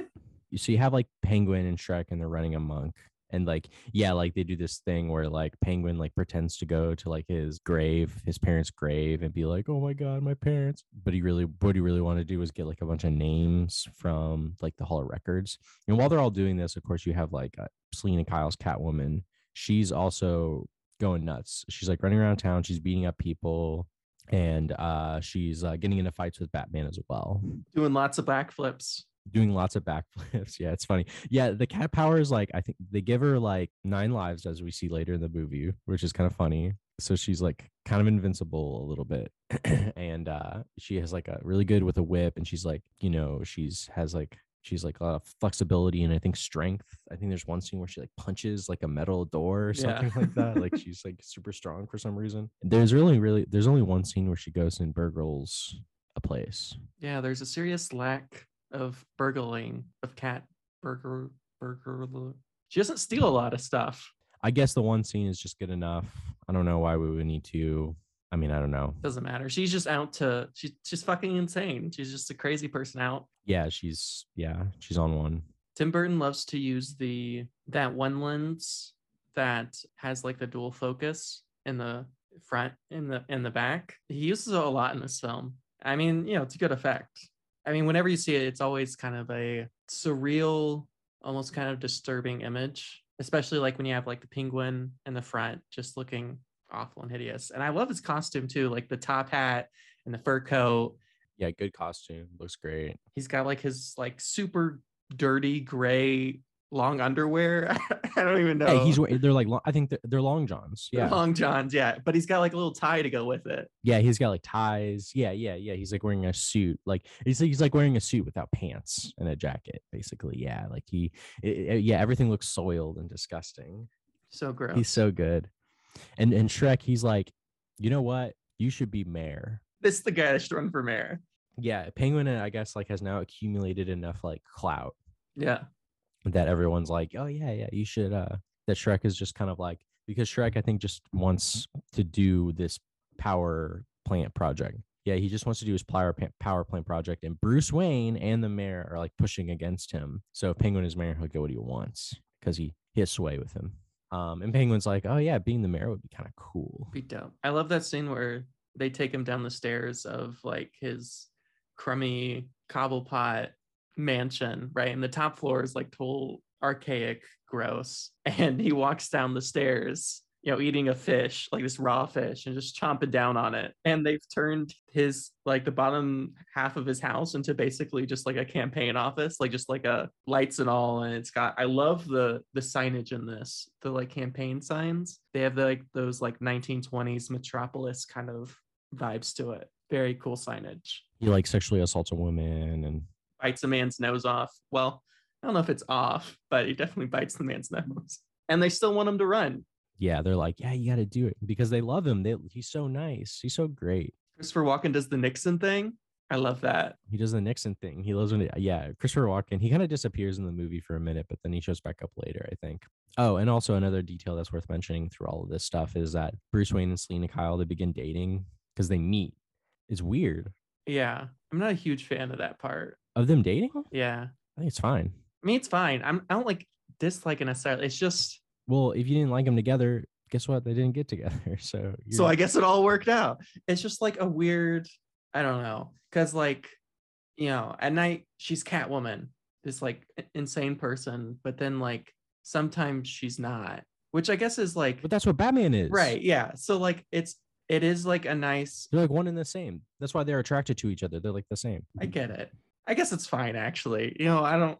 You so you have like Penguin and Shreck and they're running amok. And like, yeah, like they do this thing where like Penguin like pretends to go to like his grave, his parents' grave, and be like, "Oh my god, my parents!" But he really, what he really wanted to do was get like a bunch of names from like the Hall of Records. And while they're all doing this, of course, you have like uh, Selina Kyle's Catwoman. She's also going nuts. She's like running around town. She's beating up people, and uh, she's uh, getting into fights with Batman as well Doing lots of backflips. doing lots of backflips. (laughs) Yeah, it's funny. Yeah, the cat power is like I think they give her like nine lives as we see later in the movie, which is kind of funny. So she's like kind of invincible a little bit. (clears throat) and uh she has like a really good with a whip and she's like, you know, she's has like she's like a lot of flexibility and I think strength. I think there's one scene where she like punches like a metal door or Yeah. something like that. Like (laughs) she's like super strong for some reason. There's really really there's only one scene where she goes and burgles a place. Yeah, there's a serious lack of burgling of cat burger burger. She doesn't steal a lot of stuff. I guess the one scene is just good enough. I don't know why we would need to. I mean, I don't know. Doesn't matter. She's just out to. She's just fucking insane. She's just a crazy person out. Yeah, she's yeah, she's on one. Tim Burton loves to use the that one lens that has like the dual focus in the front in the in the back. He uses it a lot in this film. I mean, you know, it's a good effect. I mean, whenever you see it, it's always kind of a surreal, almost kind of disturbing image, especially like when you have like the penguin in the front just looking awful and hideous. And I love his costume too, like the top hat and the fur coat. Yeah, good costume. Looks great. He's got like his like super dirty gray long underwear. (laughs) I don't even know. Hey, he's they're like I think they're, they're long johns. Yeah, long johns, yeah. But he's got like a little tie to go with it. yeah. He's got like ties. Yeah, yeah, yeah. He's like wearing a suit. Like he's he's like wearing a suit without pants and a jacket. Basically, yeah. Like he, i- i- yeah. Everything looks soiled and disgusting. So gross. He's so good. And and Shreck, he's like, you know what? You should be mayor. this is the guy that should run for mayor. Yeah, Penguin, I guess, like has now accumulated enough like clout Yeah. that everyone's like, oh yeah, yeah, you should. uh That Shreck is just kind of like because Shreck, I think, just wants to do this power plant project. Yeah, he just wants to do his power power plant project, and Bruce Wayne and the mayor are like pushing against him. So if Penguin is mayor, he'll get what he wants because he he has sway with him. Um, and Penguin's like, oh yeah, being the mayor would be kind of cool. Be dope. I love that scene where they take him down the stairs of like his crummy cobblepot mansion, right? And the top floor is like total archaic, gross. (laughs) And he walks down the stairs, you know, eating a fish, like this raw fish, and just chomping down on it. And they've turned his like the bottom half of his house into basically just like a campaign office, like just like a lights and all. And it's got I love the the signage in this, the like campaign signs. They have the, like those like 1920s metropolis kind of vibes to it. Very cool signage. He like sexually assaults a woman and Bites a man's nose off. Well, I don't know if it's off, but he definitely bites the man's (laughs) nose. And they still want him to run. Yeah, they're like, yeah, you got to do it because they love him. They, he's so nice. He's so great. Christopher Walken does the Nixon thing. I love that. He does the Nixon thing. He loves when, it, yeah, Christopher Walken. He kind of disappears in the movie for a minute, but then he shows back up later, I think. Oh, and also another detail that's worth mentioning through all of this stuff is that Bruce Wayne and Selina Kyle they begin dating because they meet. It's weird Yeah. I'm not a huge fan of that part. of them dating. Yeah. I think it's fine. I mean, it's fine. I'm I don't like dislike it necessarily. It's just Well, if you didn't like them together, guess what? They didn't get (laughs) together. So, so I guess it all worked out. It's just like a weird, I don't know. Cause like, you know, at night she's Catwoman, this like insane person, but then like sometimes she's not, which I guess is like but that's what Batman is, right. Yeah. So like it's it is like a nice They're like one and the same. That's why they're attracted to each other. They're like the same. I get it. I guess it's fine actually. You know, I don't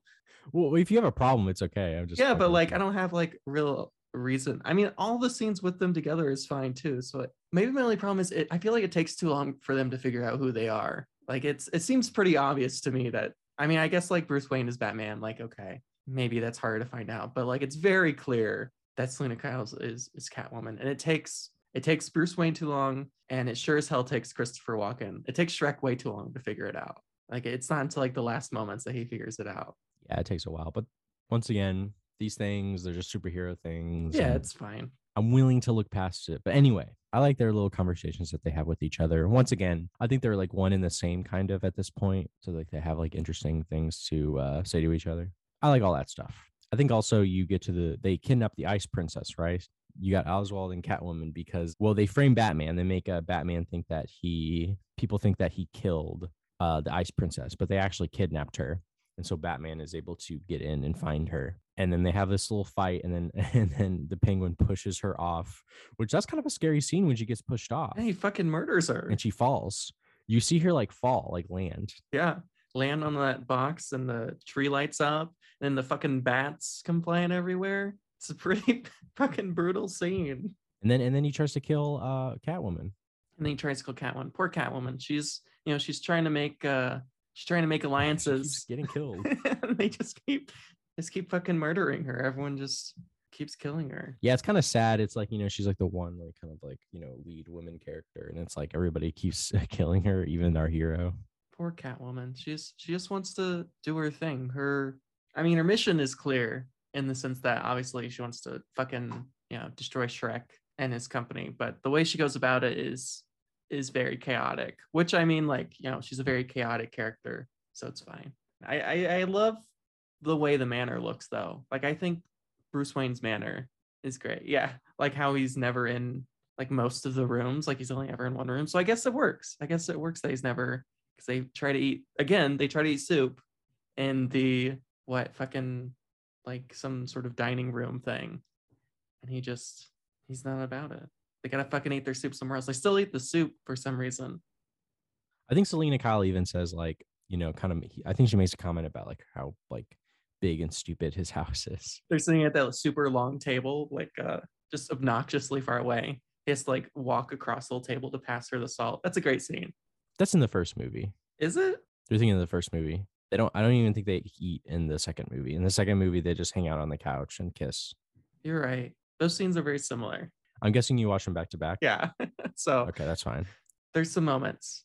Well, if you have a problem, it's okay. I'm just yeah, but like. I don't have like real reason. I mean, all the scenes with them together is fine too. So maybe my only problem is it. I feel like it takes too long for them to figure out who they are. Like it's it seems pretty obvious to me that I mean I guess like Bruce Wayne is Batman. Like okay, maybe that's hard to find out, but like it's very clear that Selina Kyle is is Catwoman, and it takes it takes Bruce Wayne too long, and it sure as hell takes Christopher Walken. It takes Shreck way too long to figure it out. Like it's not until like the last moments that he figures it out. Yeah, it takes a while, but once again, these things they're just superhero things. Yeah, it's fine. I'm willing to look past it. But anyway, I like their little conversations that they have with each other. Once again, I think they're like one in the same kind of at this point. So like they have like interesting things to uh, say to each other. I like all that stuff. I think also you get to the they kidnap the ice princess, right? You got Oswald and Catwoman because well they frame Batman. They make uh, Batman think that he people think that he killed uh, the ice princess, but they actually kidnapped her. And so Batman is able to get in and find her. And then they have this little fight, and then (laughs) and then the penguin pushes her off, which that's kind of a scary scene when she gets pushed off And he fucking murders her. and she falls. You see her like fall, like land. Yeah. Land on that box and the tree lights up and the fucking bats come flying everywhere. It's a pretty (laughs) fucking brutal scene. And then and then he tries to kill uh Catwoman. And then he tries to kill Catwoman. Poor Catwoman. She's you know, she's trying to make uh she's trying to make alliances. getting killed. (laughs) (laughs) they just keep just keep fucking murdering her. Everyone just keeps killing her. yeah, it's kind of sad. It's like, you know, she's like the one like kind of like, you know, lead woman character. And it's like everybody keeps (laughs) killing her, even our hero. Poor Catwoman. She's she just wants to do her thing. Her I mean her mission is clear in the sense that obviously she wants to fucking, you know, destroy Shreck and his company, but the way she goes about it is is very chaotic, which I mean like, you know, she's a very chaotic character, so it's fine. I I, I love the way the manor looks though. Like I think Bruce Wayne's manor is great. Yeah, like how he's never in like most of the rooms, like he's only ever in one room. So I guess it works. I guess it works that he's never because they try to eat again. They try to eat soup in the what fucking like some sort of dining room thing, and he just he's not about it. They gotta fucking eat their soup somewhere else. They still eat the soup for some reason. I think Selina Kyle even says like, you know, kind of I think she makes a comment about like how like big and stupid his house is. They're sitting at that super long table, like uh just obnoxiously far away. He has to like walk across the whole table to pass her the salt. That's a great scene. That's in the first movie. Is it? They're thinking of the first movie. They don't I don't even think they eat in the second movie. In the second movie, they just hang out on the couch and kiss. You're right. Those scenes are very similar. I'm guessing you watch them back to back. Yeah. (laughs) so Okay, that's fine. there's some moments.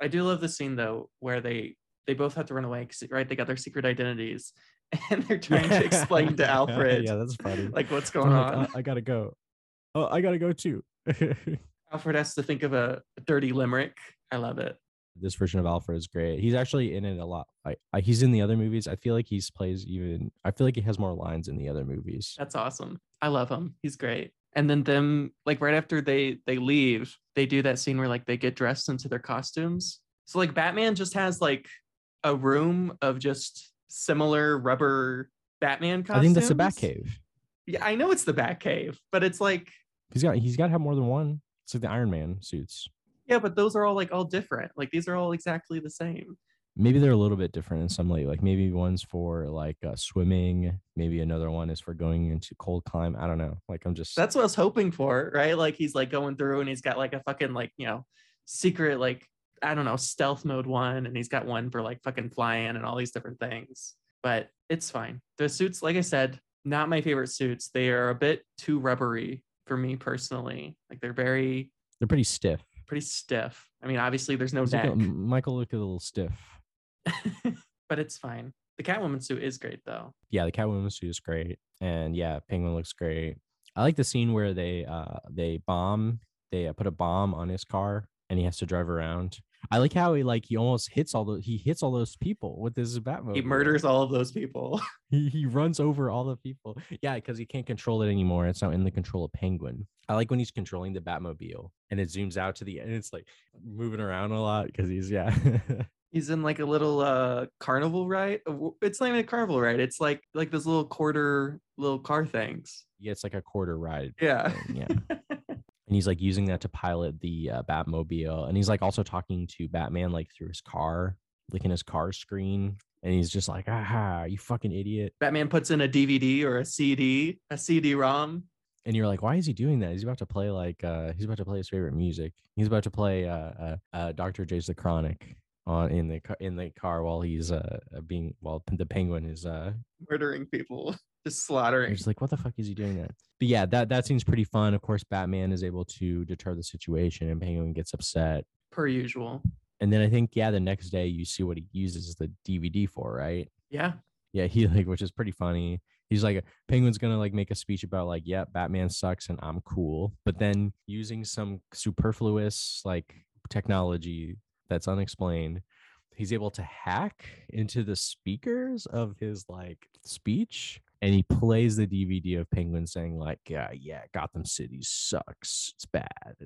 I do love the scene though where they they both have to run away because right? They got their secret identities (laughs) and they're trying to explain to (laughs) Alfred yeah, that's funny. like what's going like, on. "Uh, I gotta go. Oh, I gotta go too. Alfred has to think of a dirty limerick. I love it. this version of Alfred is great. He's actually in it a lot. Like I, he's in the other movies. I feel like he's plays even. I feel like he has more lines in the other movies. That's awesome. I love him. He's great. And then them like right after they they leave, they do that scene where like they get dressed into their costumes. So like Batman just has like a room of just similar rubber Batman costumes. I think that's the Batcave. Yeah, I know it's the Batcave, but it's like He's got. He's got to have more than one. It's like the Iron Man suits. yeah, but those are all like all different. Like these are all exactly the same. Maybe they're a little bit different in some way. Like maybe one's for like uh, swimming. Maybe another one is for going into cold climb. I don't know. Like I'm just. That's what I was hoping for, right? Like he's like going through and he's got like a fucking like, you know, secret like I don't know, stealth mode one and he's got one for like fucking flying and all these different things. But it's fine. The suits, like I said, not my favorite suits. They are a bit too rubbery for me personally. Like they're very they're pretty stiff. pretty stiff. I mean, obviously there's no He's like a- neck, Michael looked a little stiff. (laughs) but it's fine. The Catwoman suit is great though. yeah, the Catwoman suit is great, and yeah, Penguin looks great. I like the scene where they uh they bomb, they uh, put a bomb on his car, and he has to drive around. I like how he like he almost hits all the he hits all those people with his Batmobile. He murders all of those people. (laughs) He he runs over all the people. Yeah, because he can't control it anymore. It's now in the control of Penguin. I like when he's controlling the Batmobile and it zooms out to the end. It's like moving around a lot because he's yeah. (laughs) He's in like a little uh carnival ride. It's not even a carnival ride. It's like like those little quarter little car things. he gets like a quarter ride. Yeah. thing, yeah. (laughs) and he's like using that to pilot the uh, Batmobile, and he's like also talking to Batman like through his car, like in his car screen, and he's just like, "Ah, you fucking idiot!" Batman puts in a DVD or a CD, a CD-ROM. And you're like, "Why is he doing that? He's about to play like uh he's about to play his favorite music. He's about to play uh uh, uh Dr. J's The Chronic on in the car in the car while he's uh uh, being while the Penguin is uh murdering people, (laughs) just slaughtering. just like, what the fuck is he doing that? But yeah, that that seems pretty fun. Of course, Batman is able to deter the situation, and Penguin gets upset. Per usual. And then I think, yeah, the next day you see what he uses the DVD for, right? Yeah. Yeah, he (laughs) like, which is pretty funny. He's like, Penguin's gonna like make a speech about like, yeah, Batman sucks and I'm cool, but then using some superfluous like technology that's unexplained, he's able to hack into the speakers of his like speech and he plays the DVD of Penguin saying like, "Yeah, yeah, Gotham City sucks. It's bad.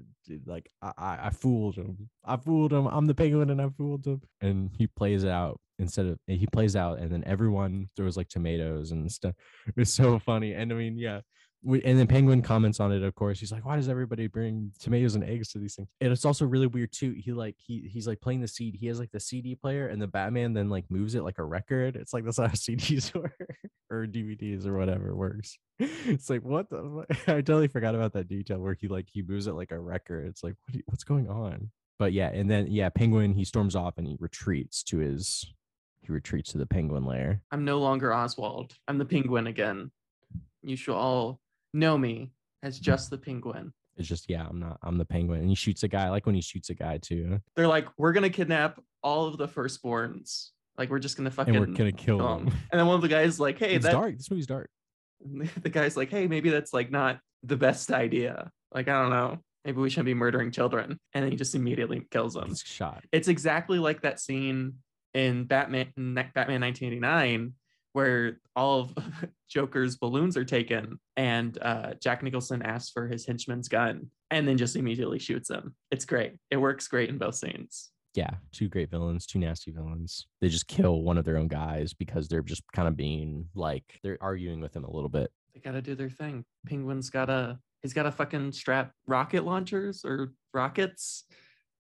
Like I, I, I fooled him. I fooled him. I'm the Penguin, and I fooled him." And he plays it out instead of he plays out, and then everyone throws like tomatoes and stuff. It's so funny. And I mean, yeah, we, and then Penguin comments on it. Of course, he's like, "Why does everybody bring tomatoes and eggs to these things?" And it's also really weird too. He like he he's like playing the CD. He has like the CD player, and the Batman then like moves it like a record. It's like that's how (laughs) CDs work or DVDs or whatever works. (laughs) It's like what the? (laughs) I totally forgot about that detail where he like he moves it like a record. It's like what you- what's going on? But yeah, and then yeah, Penguin he storms off and he retreats to his he retreats to the Penguin lair. I'm no longer Oswald. I'm the penguin again. You should all know me as just the penguin. It's just yeah, I'm not I'm the Penguin, and he shoots a guy. Like when he shoots a guy too. They're like, we're gonna kidnap all of the firstborns. Like we're just gonna fucking and we're gonna kill kill 'em. them. And then one of the guys like, hey, it's that dark. This movie's dark. (laughs) the guy's like, hey, maybe that's like not the best idea. Like, I don't know. Maybe we shouldn't be murdering children. And then he just immediately kills them. He's shot. It's exactly like that scene in Batman Batman 1989 where all of (laughs) Joker's balloons are taken and uh, Jack Nicholson asks for his henchman's gun and then just immediately shoots him. It's great. It works great in both scenes. Yeah, two great villains, two nasty villains. They just kill one of their own guys because they're just kind of being like they're arguing with him a little bit. They gotta do their thing. Penguin's gotta he's gotta fucking strap rocket launchers or rockets,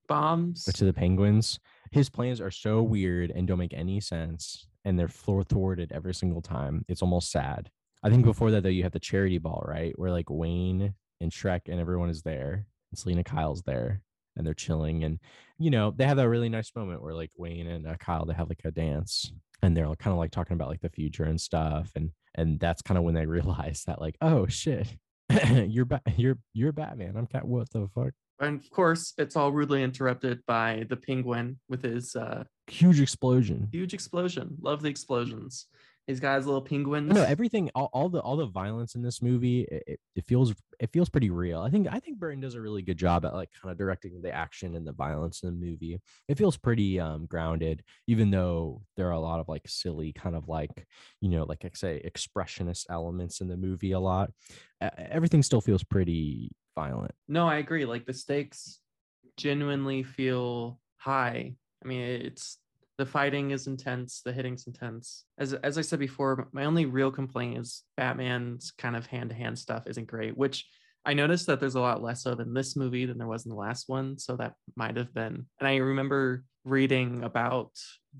bombs. But to the Penguins, his plans are so weird and don't make any sense, and they're floor thwarted every single time. It's almost sad. I think before that though, you have the charity ball, right? Where like Wayne and Shreck and everyone is there, and Selina Kyle's there, and they're chilling, and you know they have that really nice moment where like Wayne and uh, Kyle they have like a dance, and they're kind of like talking about like the future and stuff, and and that's kind of when they (laughs) realize that like oh shit, (laughs) you're ba- you're you're Batman. I'm cat. What the fuck? And of course, it's all rudely interrupted by the penguin with his uh, Huge explosion. huge explosion. Love the explosions. He's got his little penguins. No, everything, all, all the all the violence in this movie, it, it, feels it feels pretty real. I think I think Burton does a really good job at like kind of directing the action and the violence in the movie. It feels pretty um grounded, even though there are a lot of like silly kind of like you know like I say expressionist elements in the movie. A lot, everything still feels pretty violent. No, I agree. Like the stakes genuinely feel high. I mean, it's the fighting is intense, the hitting's intense. As as I said before, my only real complaint is Batman's kind of hand to hand stuff isn't great, which I noticed that there's a lot less of in this movie than there was in the last one. So that might have been. And I remember reading about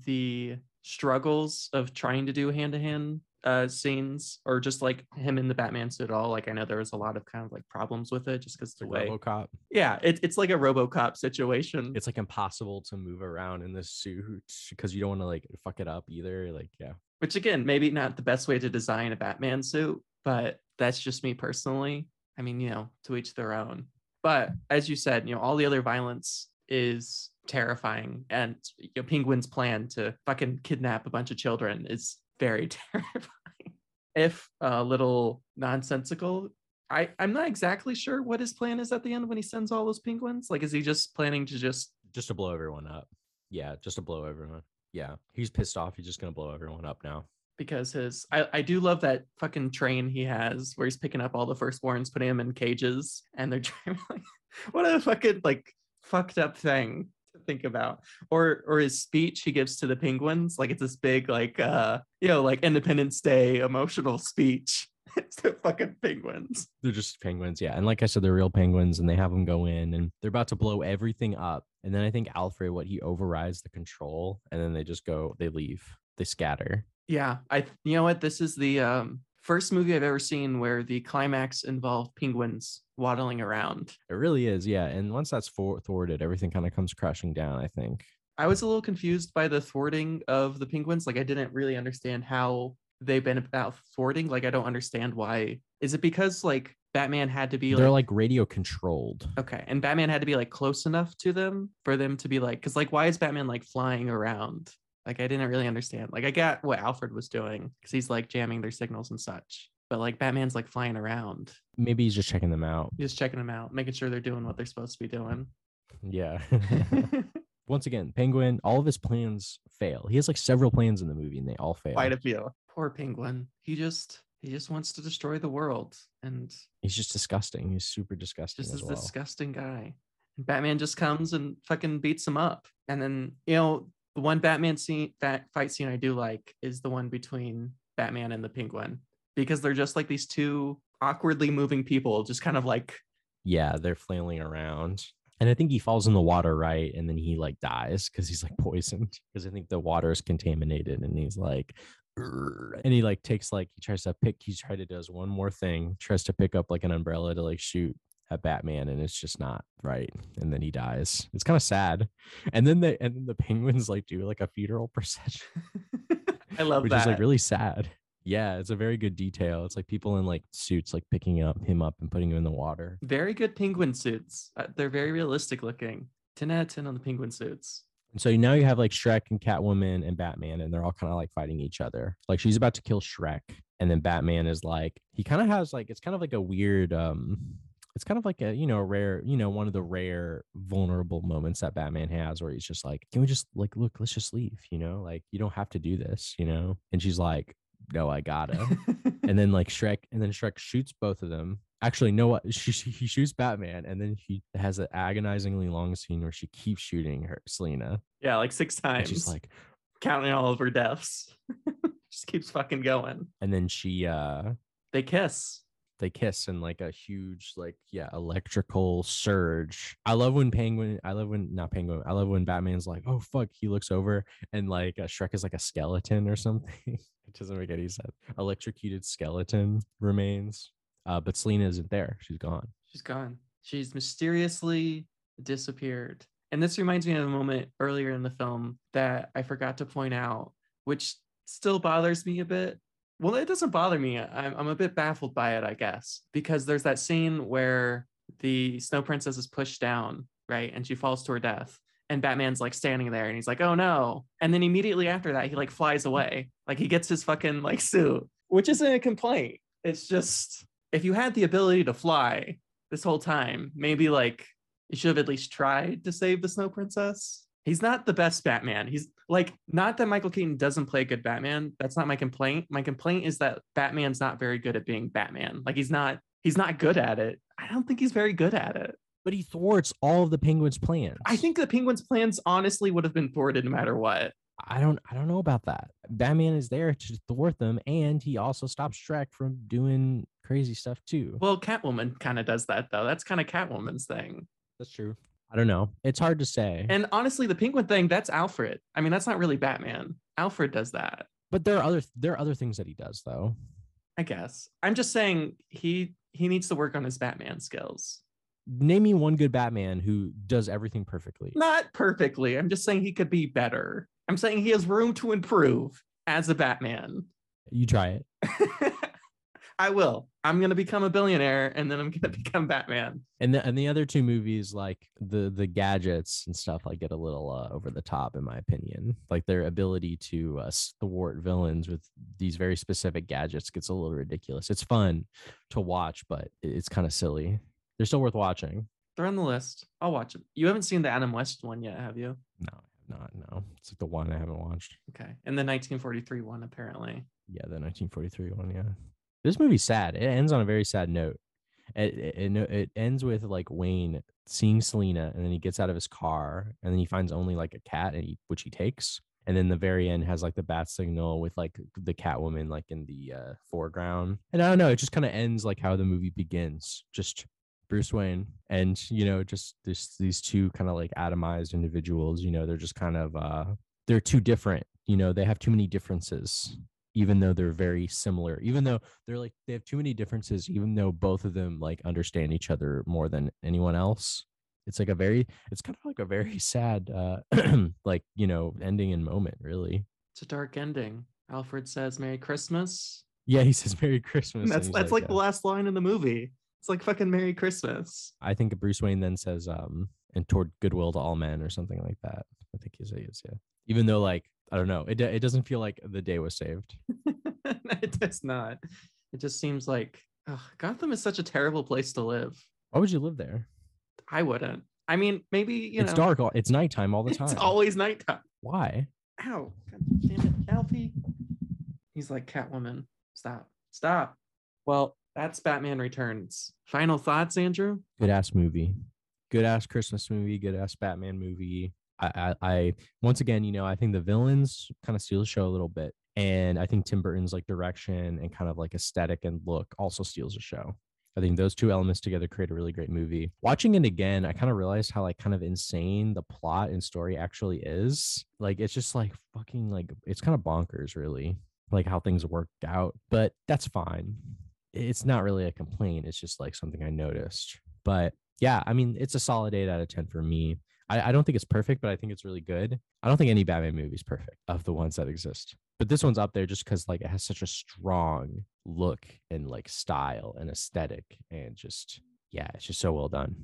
the struggles of trying to do hand to hand uh scenes or just like him in the Batman suit at all. Like I know there was a lot of kind of like problems with it just because the way RoboCop. yeah, it, it's like a RoboCop situation. It's like impossible to move around in this suit because you don't want to like fuck it up either. Like yeah. which again, maybe not the best way to design a Batman suit, but that's just me personally. I mean, you know, to each their own. But as you said, you know, all the other violence is terrifying, and you know, Penguin's plan to fucking kidnap a bunch of children is very (laughs) terrifying. If a little nonsensical. I, I'm not exactly sure what his plan is at the end when he sends all those penguins. Like, is he just planning to just just to blow everyone up. Yeah, just to blow everyone. Yeah, he's pissed off. He's just gonna blow everyone up now. because his I, I do love that fucking train he has where he's picking up all the firstborns, putting them in cages, and they're (laughs) driving like what a fucking like fucked up thing think about. Or or his speech he gives to the penguins, like it's this big like uh you know like Independence Day emotional speech. (laughs) it's the fucking penguins. They're just penguins, yeah. And like I said, they're real penguins, and they have them go in, and they're about to blow everything up. And then I think Alfred, what he overrides the control, and then they just go, they leave, they scatter. Yeah, I you know what this is the um first movie I've ever seen where the climax involved penguins waddling around. It really is, yeah. And once that's for- thwarted, everything kind of comes crashing down. I think. I was a little confused by the thwarting of the penguins. Like I didn't really understand how they've been about thwarting. Like I don't understand why. Is it because like Batman had to be They're like, like radio controlled. okay, and Batman had to be like close enough to them for them to be like because like why is Batman like flying around Like I didn't really understand. Like I got what Alfred was doing because he's like jamming their signals and such. But like Batman's like flying around, Maybe he's just checking them out. just checking them out, making sure they're doing what they're supposed to be doing. Yeah. (laughs) (laughs) Once again, Penguin, all of his plans fail. He has like several plans in the movie and they all fail. Quite a few. Poor penguin. He just he just wants to destroy the world and He's just disgusting. He's super disgusting just as this well. disgusting guy. And Batman just comes and fucking beats him up. And then, you know, the one Batman scene that fight scene I do like is the one between Batman and the penguin. Because they're just like these two awkwardly moving people, just kind of like yeah, they're flailing around. And I think he falls in the water, right? And then he like dies because he's like poisoned. Because I think the water is contaminated and he's like, "Urgh," and he like takes like he tries to pick, he tries to does one more thing, tries to pick up like an umbrella to like shoot at Batman, and it's just not right. And then he dies. It's kind of sad. And then the and then the penguins like do like a funeral (laughs) procession, I love that. which that. is like really sad. Yeah, it's a very good detail. It's like people in like suits like picking up him up and putting him in the water. very good penguin suits. Uh, they're very realistic looking. 10 out of 10 on the penguin suits. And so now you have like Shreck and Catwoman and Batman, and they're all kind of like fighting each other. Like she's about to kill Shreck, and then Batman is like, he kind of has like, it's kind of like a weird, um, it's kind of like a, you know, rare, you know, one of the rare vulnerable moments that Batman has where he's just like, can we just like, look, let's just leave, you know, like you don't have to do this, you know? And she's like, no, I gotta. and then like Shreck, and then Shreck shoots both of them. Actually, no, what (laughs) she, she he shoots Batman, and then he has an agonizingly long scene where she keeps shooting her Selina, yeah, like six and times. she's like, counting all of her deaths. (laughs) just keeps fucking going. and then she uh They kiss. They kiss and like a huge like yeah electrical surge i love when penguin i love when not penguin i love when batman's like oh fuck he looks over and like uh, shreck is like a skeleton or (laughs) something it doesn't make any sense electrocuted skeleton remains uh but selina isn't there she's gone She's gone. She's mysteriously disappeared. And this reminds me of a moment earlier in the film that I forgot to point out, which still bothers me a bit. Well, it doesn't bother me. I'm, I'm a bit baffled by it, I guess, because there's that scene where the Snow Princess is pushed down, right? And she falls to her death. And Batman's like standing there and he's like, oh no. And then immediately after that, he like flies away. Like he gets his fucking like suit, which isn't a complaint. It's just if you had the ability to fly this whole time, maybe like you should have at least tried to save the Snow Princess. He's not the best Batman. He's like, not that Michael Keaton doesn't play a good Batman. That's not my complaint. My complaint is that Batman's not very good at being Batman. Like he's not, he's not good at it. I don't think he's very good at it. but he thwarts all of the penguin's plans I think the Penguin's plans honestly would have been thwarted no matter what. I don't I don't know about that. Batman is there to thwart them and he also stops Shreck from doing crazy stuff too. Well, Catwoman kind of does that though. That's kind of Catwoman's thing. That's true. I don't know. It's hard to say. And honestly, the Penguin thing, that's Alfred. I mean, that's not really Batman. Alfred does that. but there are other there are other things that he does though. I guess. I'm just saying he he needs to work on his Batman skills. Name me one good Batman who does everything perfectly. Not perfectly. I'm just saying he could be better. I'm saying he has room to improve as a Batman. You try it. (laughs) I will. I'm gonna become a billionaire and then I'm gonna (laughs) become Batman. And the and the other two movies, like the the gadgets and stuff, like get a little uh, over the top, in my opinion. Like their ability to uh, thwart villains with these very specific gadgets gets a little ridiculous. It's fun to watch, but it's kind of silly. They're still worth watching. They're on the list. I'll watch them. You haven't seen the Adam West one yet, have you? No, I have not. No, it's like the one I haven't watched. Okay. And the 1943 one, apparently. Yeah, the 1943 one. Yeah, this movie's sad. It ends on a very sad note. It, it, it, ends with like Wayne seeing Selina, and then he gets out of his car, and then he finds only like a cat, and he, which he takes. And then the very end has like the bat signal with like the Catwoman like in the uh, foreground. And I don't know, it just kind of ends like how the movie begins. Just Bruce Wayne and you know just this these two kind of like atomized individuals. You know, they're just kind of uh they're too different. You know, they have too many differences even though they're very similar even though they're like they have too many differences even though both of them like understand each other more than anyone else it's like a very it's kind of like a very (laughs) sad uh (clears throat) like you know ending and moment really It's a dark ending. Alfred says Merry Christmas. yeah he says merry christmas and That's he's that's like, the uh, last line in the movie. It's like fucking Merry Christmas. i think bruce wayne then says um and toward goodwill to all men or something like that i think he says yeah Even though, like, I don't know, it it doesn't feel like the day was saved. (laughs) it does not. It just seems like ugh, Gotham is such a terrible place to live. Why would you live there? I wouldn't. I mean, maybe you it's know. It's dark. all- It's nighttime all the time. It's always nighttime. Why? Ow! God damn it, Alfie. He's like Catwoman. Stop. Stop. Well, that's Batman Returns. Final thoughts, Andrew? Good ass movie. Good ass Christmas movie. Good ass Batman movie. I, I, once again, you know, I think the villains kind of steal the show a little bit, and I think Tim Burton's like direction and kind of like aesthetic and look also steals the show. I think those two elements together create a really great movie. Watching it again, I kind of realized how like kind of insane the plot and story actually is. Like it's just like fucking like it's kind of bonkers, really, like how things worked out. But that's fine. It's not really a complaint. It's just like something I noticed. But yeah, I mean, it's a solid eight out of ten for me. I, I don't think it's perfect, but I think it's really good. I don't think any Batman movie is perfect of the ones that exist. But this one's up there just because like it has such a strong look and like style and aesthetic and just yeah, it's just so well done.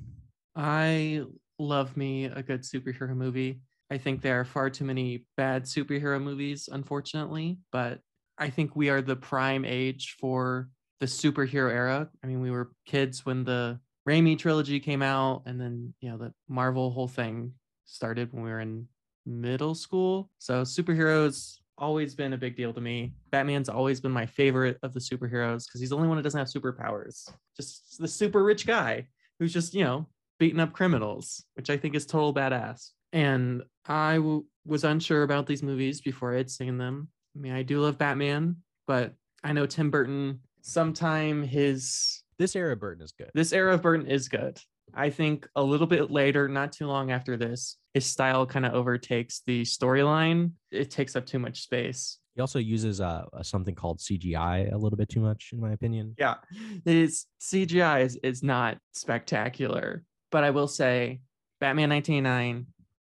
I love me a good superhero movie. I think there are far too many bad superhero movies, unfortunately, but I think we are the prime age for the superhero era. I mean, we were kids when the Raimi trilogy came out, and then, you know, the Marvel whole thing started when we were in middle school. So, superheroes always been a big deal to me. Batman's always been my favorite of the superheroes because he's the only one that doesn't have superpowers. Just the super rich guy who's just, you know, beating up criminals, which I think is total badass. And I w- was unsure about these movies before I had seen them. I mean, I do love Batman, but I know Tim Burton, sometime his This era of Burton is good. this era of Burton is good. I think a little bit later, not too long after this, his style kind of overtakes the storyline. It takes up too much space. He also uses uh something called CGI a little bit too much, in my opinion. Yeah, his CGI is, is not spectacular, but I will say Batman 1989,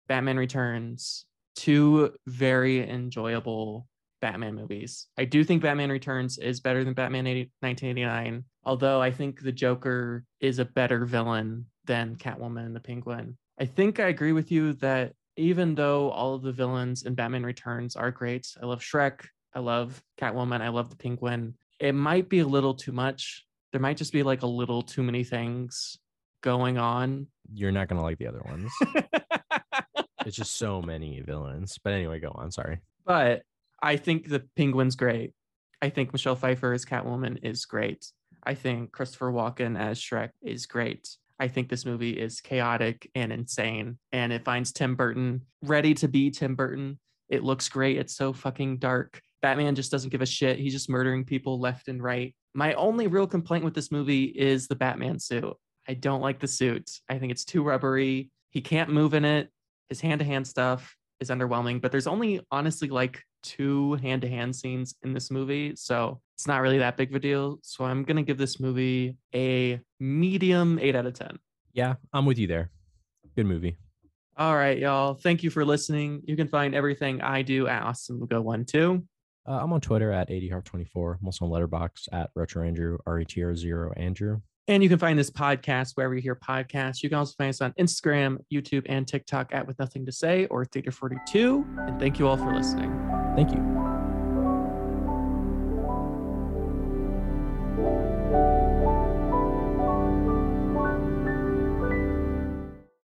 Batman Returns, two very enjoyable Batman movies. I do think Batman Returns is better than Batman 80, 1989, although I think the Joker is a better villain than Catwoman and the Penguin. I think I agree with you that even though all of the villains in Batman Returns are great, I love Shreck, I love Catwoman, I love the Penguin. It might be a little too much. There might just be like a little too many things going on. You're not gonna like the other ones. (laughs) it's just so many villains. But anyway, go on. Sorry. but I think the Penguin's great. I think Michelle Pfeiffer as Catwoman is great. I think Christopher Walken as Shreck is great. I think this movie is chaotic and insane, and it finds Tim Burton ready to be Tim Burton. It looks great. It's so fucking dark. Batman just doesn't give a shit. He's just murdering people left and right. My only real complaint with this movie is the Batman suit. I don't like the suit. I think it's too rubbery. He can't move in it. His hand to hand stuff is underwhelming, but there's only honestly like two hand to hand scenes in this movie. So it's not really that big of a deal. So I'm going to give this movie a medium eight out of 10. Yeah, I'm with you there. Good movie. All right, y'all. Thank you for listening. You can find everything I do at Austin Go One Two. Uh, I'm on Twitter at 80heart24. I'm also on Letterboxd at Retro Andrew, RETR0 Andrew. And you can find this podcast wherever you hear podcasts. You can also find us on Instagram, YouTube, and TikTok at With Nothing to Say or Theater 42. And thank you all for listening. Thank you.